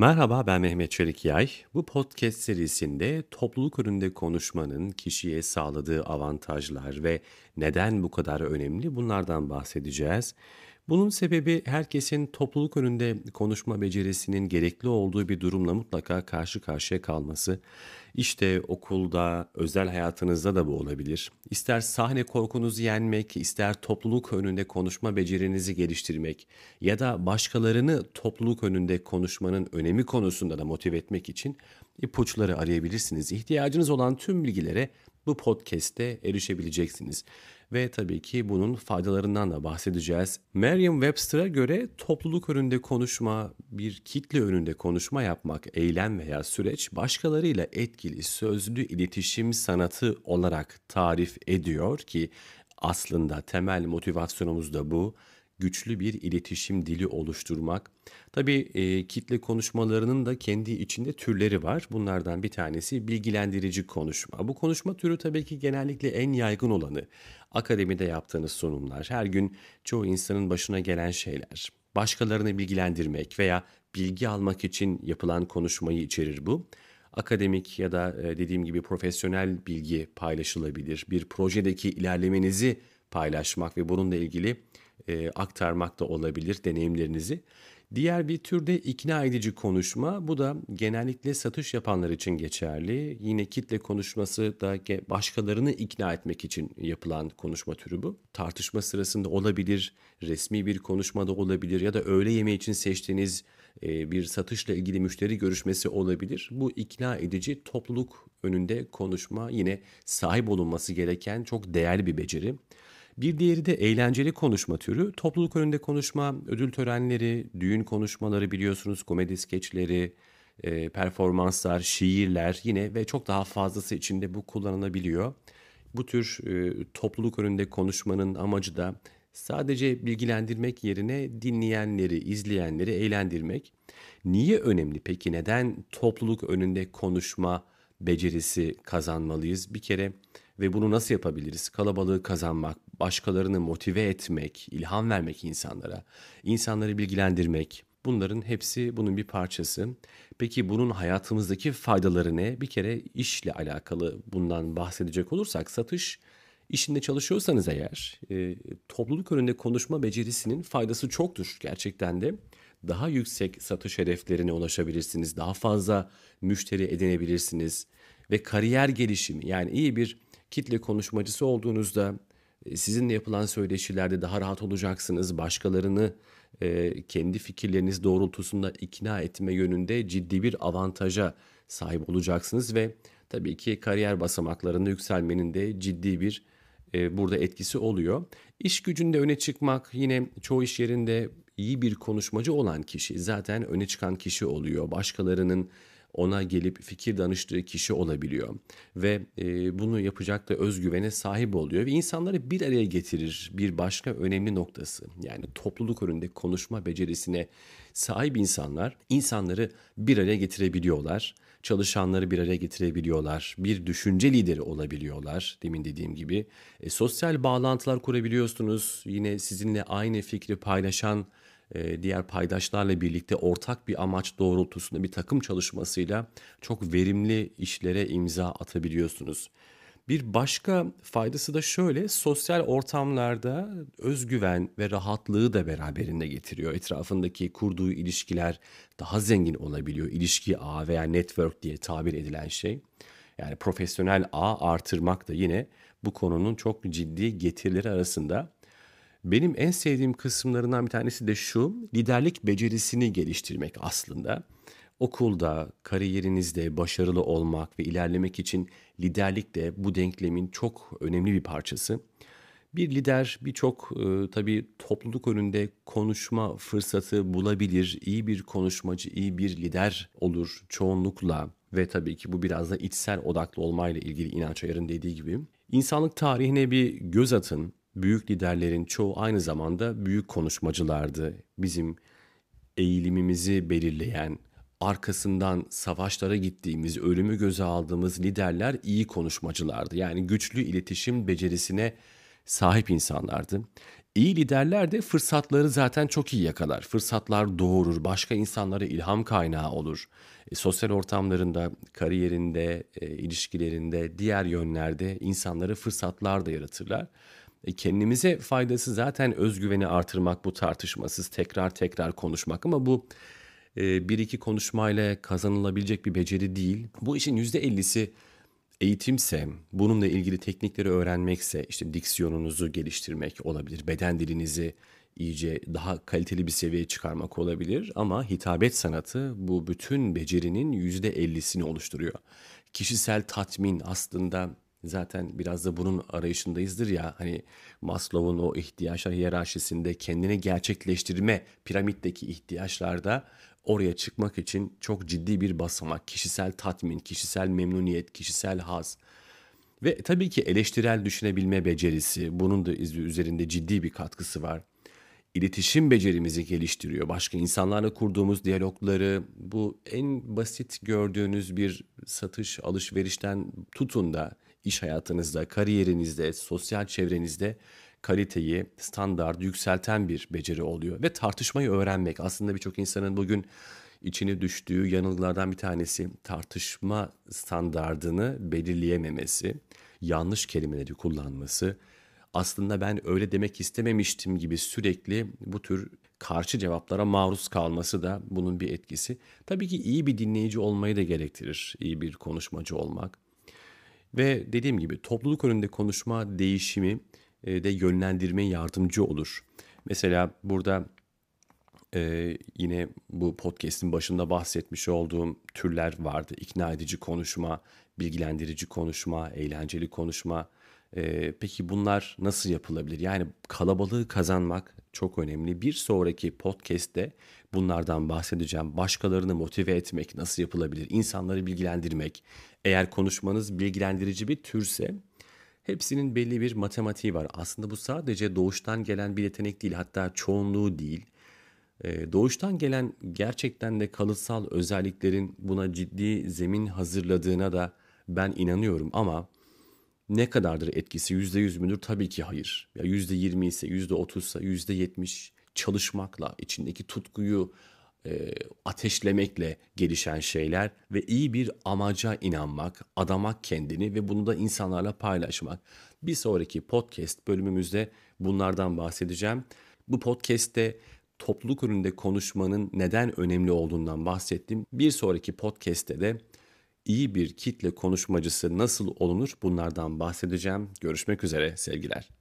Merhaba ben Mehmet Çelik Yay. Bu podcast serisinde topluluk önünde konuşmanın kişiye sağladığı avantajlar ve neden bu kadar önemli bunlardan bahsedeceğiz. Bunun sebebi herkesin topluluk önünde konuşma becerisinin gerekli olduğu bir durumla mutlaka karşı karşıya kalması. İşte okulda, özel hayatınızda da bu olabilir. İster sahne korkunuzu yenmek, ister topluluk önünde konuşma becerinizi geliştirmek ya da başkalarını topluluk önünde konuşmanın önemi konusunda da motive etmek için ipuçları arayabilirsiniz. İhtiyacınız olan tüm bilgilere bu podcast'te erişebileceksiniz ve tabii ki bunun faydalarından da bahsedeceğiz. Merriam-Webster'a göre topluluk önünde konuşma, bir kitle önünde konuşma yapmak, eylem veya süreç başkalarıyla etkili sözlü iletişim sanatı olarak tarif ediyor ki aslında temel motivasyonumuz da bu güçlü bir iletişim dili oluşturmak. Tabii e, kitle konuşmalarının da kendi içinde türleri var. Bunlardan bir tanesi bilgilendirici konuşma. Bu konuşma türü tabii ki genellikle en yaygın olanı. Akademide yaptığınız sunumlar, her gün çoğu insanın başına gelen şeyler. Başkalarını bilgilendirmek veya bilgi almak için yapılan konuşmayı içerir bu akademik ya da e, dediğim gibi profesyonel bilgi paylaşılabilir. Bir projedeki ilerlemenizi paylaşmak ve bununla ilgili e, aktarmak da olabilir deneyimlerinizi. Diğer bir türde ikna edici konuşma. Bu da genellikle satış yapanlar için geçerli. Yine kitle konuşması da başkalarını ikna etmek için yapılan konuşma türü bu. Tartışma sırasında olabilir, resmi bir konuşmada olabilir ya da öğle yemeği için seçtiğiniz e, bir satışla ilgili müşteri görüşmesi olabilir. Bu ikna edici topluluk önünde konuşma yine sahip olunması gereken çok değerli bir beceri. Bir diğeri de eğlenceli konuşma türü. Topluluk önünde konuşma, ödül törenleri, düğün konuşmaları biliyorsunuz, komedi skeçleri, e, performanslar, şiirler yine ve çok daha fazlası içinde bu kullanılabiliyor. Bu tür e, topluluk önünde konuşmanın amacı da sadece bilgilendirmek yerine dinleyenleri, izleyenleri eğlendirmek. Niye önemli peki? Neden topluluk önünde konuşma becerisi kazanmalıyız? Bir kere ve bunu nasıl yapabiliriz? Kalabalığı kazanmak, başkalarını motive etmek, ilham vermek insanlara, insanları bilgilendirmek. Bunların hepsi bunun bir parçası. Peki bunun hayatımızdaki faydaları ne? Bir kere işle alakalı bundan bahsedecek olursak satış işinde çalışıyorsanız eğer e, topluluk önünde konuşma becerisinin faydası çoktur gerçekten de. Daha yüksek satış hedeflerine ulaşabilirsiniz. Daha fazla müşteri edinebilirsiniz. Ve kariyer gelişimi yani iyi bir kitle konuşmacısı olduğunuzda sizinle yapılan söyleşilerde daha rahat olacaksınız. Başkalarını e, kendi fikirleriniz doğrultusunda ikna etme yönünde ciddi bir avantaja sahip olacaksınız ve tabii ki kariyer basamaklarında yükselmenin de ciddi bir e, burada etkisi oluyor. İş gücünde öne çıkmak yine çoğu iş yerinde iyi bir konuşmacı olan kişi zaten öne çıkan kişi oluyor. Başkalarının ona gelip fikir danıştığı kişi olabiliyor. Ve e, bunu yapacak da özgüvene sahip oluyor ve insanları bir araya getirir bir başka önemli noktası. Yani topluluk önünde konuşma becerisine sahip insanlar insanları bir araya getirebiliyorlar çalışanları bir araya getirebiliyorlar bir düşünce lideri olabiliyorlar. Demin dediğim gibi e, sosyal bağlantılar kurabiliyorsunuz. Yine sizinle aynı fikri paylaşan diğer paydaşlarla birlikte ortak bir amaç doğrultusunda bir takım çalışmasıyla çok verimli işlere imza atabiliyorsunuz. Bir başka faydası da şöyle sosyal ortamlarda özgüven ve rahatlığı da beraberinde getiriyor. Etrafındaki kurduğu ilişkiler daha zengin olabiliyor. İlişki ağ veya network diye tabir edilen şey. Yani profesyonel ağ artırmak da yine bu konunun çok ciddi getirileri arasında. Benim en sevdiğim kısımlarından bir tanesi de şu, liderlik becerisini geliştirmek aslında. Okulda, kariyerinizde başarılı olmak ve ilerlemek için liderlik de bu denklemin çok önemli bir parçası. Bir lider birçok e, tabii topluluk önünde konuşma fırsatı bulabilir. İyi bir konuşmacı, iyi bir lider olur çoğunlukla ve tabii ki bu biraz da içsel odaklı olmayla ilgili inanç ayarın dediği gibi. İnsanlık tarihine bir göz atın büyük liderlerin çoğu aynı zamanda büyük konuşmacılardı. Bizim eğilimimizi belirleyen, arkasından savaşlara gittiğimiz, ölümü göze aldığımız liderler iyi konuşmacılardı. Yani güçlü iletişim becerisine sahip insanlardı. İyi liderler de fırsatları zaten çok iyi yakalar. Fırsatlar doğurur, başka insanlara ilham kaynağı olur. E, sosyal ortamlarında, kariyerinde, e, ilişkilerinde, diğer yönlerde insanlara fırsatlar da yaratırlar. E, kendimize faydası zaten özgüveni artırmak bu tartışmasız tekrar tekrar konuşmak ama bu e, bir iki konuşmayla kazanılabilecek bir beceri değil. Bu işin yüzde ellisi eğitimse, bununla ilgili teknikleri öğrenmekse, işte diksiyonunuzu geliştirmek olabilir, beden dilinizi iyice daha kaliteli bir seviyeye çıkarmak olabilir ama hitabet sanatı bu bütün becerinin yüzde ellisini oluşturuyor. Kişisel tatmin aslında zaten biraz da bunun arayışındayızdır ya. Hani Maslow'un o ihtiyaçlar hiyerarşisinde kendini gerçekleştirme piramitteki ihtiyaçlarda oraya çıkmak için çok ciddi bir basamak, kişisel tatmin, kişisel memnuniyet, kişisel haz ve tabii ki eleştirel düşünebilme becerisi. Bunun da üzerinde ciddi bir katkısı var. İletişim becerimizi geliştiriyor. Başka insanlarla kurduğumuz diyalogları bu en basit gördüğünüz bir satış alışverişten tutun da iş hayatınızda, kariyerinizde, sosyal çevrenizde kaliteyi, standart yükselten bir beceri oluyor. Ve tartışmayı öğrenmek aslında birçok insanın bugün içine düştüğü yanılgılardan bir tanesi tartışma standardını belirleyememesi, yanlış kelimeleri kullanması, aslında ben öyle demek istememiştim gibi sürekli bu tür karşı cevaplara maruz kalması da bunun bir etkisi. Tabii ki iyi bir dinleyici olmayı da gerektirir, iyi bir konuşmacı olmak. Ve dediğim gibi topluluk önünde konuşma değişimi e, de yönlendirme yardımcı olur. Mesela burada e, yine bu podcast'in başında bahsetmiş olduğum türler vardı. İkna edici konuşma, bilgilendirici konuşma, eğlenceli konuşma. E, peki bunlar nasıl yapılabilir? Yani kalabalığı kazanmak çok önemli. Bir sonraki podcast'te bunlardan bahsedeceğim. Başkalarını motive etmek nasıl yapılabilir? İnsanları bilgilendirmek. Eğer konuşmanız bilgilendirici bir türse hepsinin belli bir matematiği var. Aslında bu sadece doğuştan gelen bir yetenek değil hatta çoğunluğu değil. Ee, doğuştan gelen gerçekten de kalıtsal özelliklerin buna ciddi zemin hazırladığına da ben inanıyorum ama ne kadardır etkisi? Yüzde yüz müdür? Tabii ki hayır. Ya yüzde yirmi ise, yüzde otuzsa, yüzde yetmiş çalışmakla, içindeki tutkuyu e, ateşlemekle gelişen şeyler ve iyi bir amaca inanmak, adamak kendini ve bunu da insanlarla paylaşmak. Bir sonraki podcast bölümümüzde bunlardan bahsedeceğim. Bu podcast'te topluluk önünde konuşmanın neden önemli olduğundan bahsettim. Bir sonraki podcast'te de iyi bir kitle konuşmacısı nasıl olunur bunlardan bahsedeceğim. Görüşmek üzere sevgiler.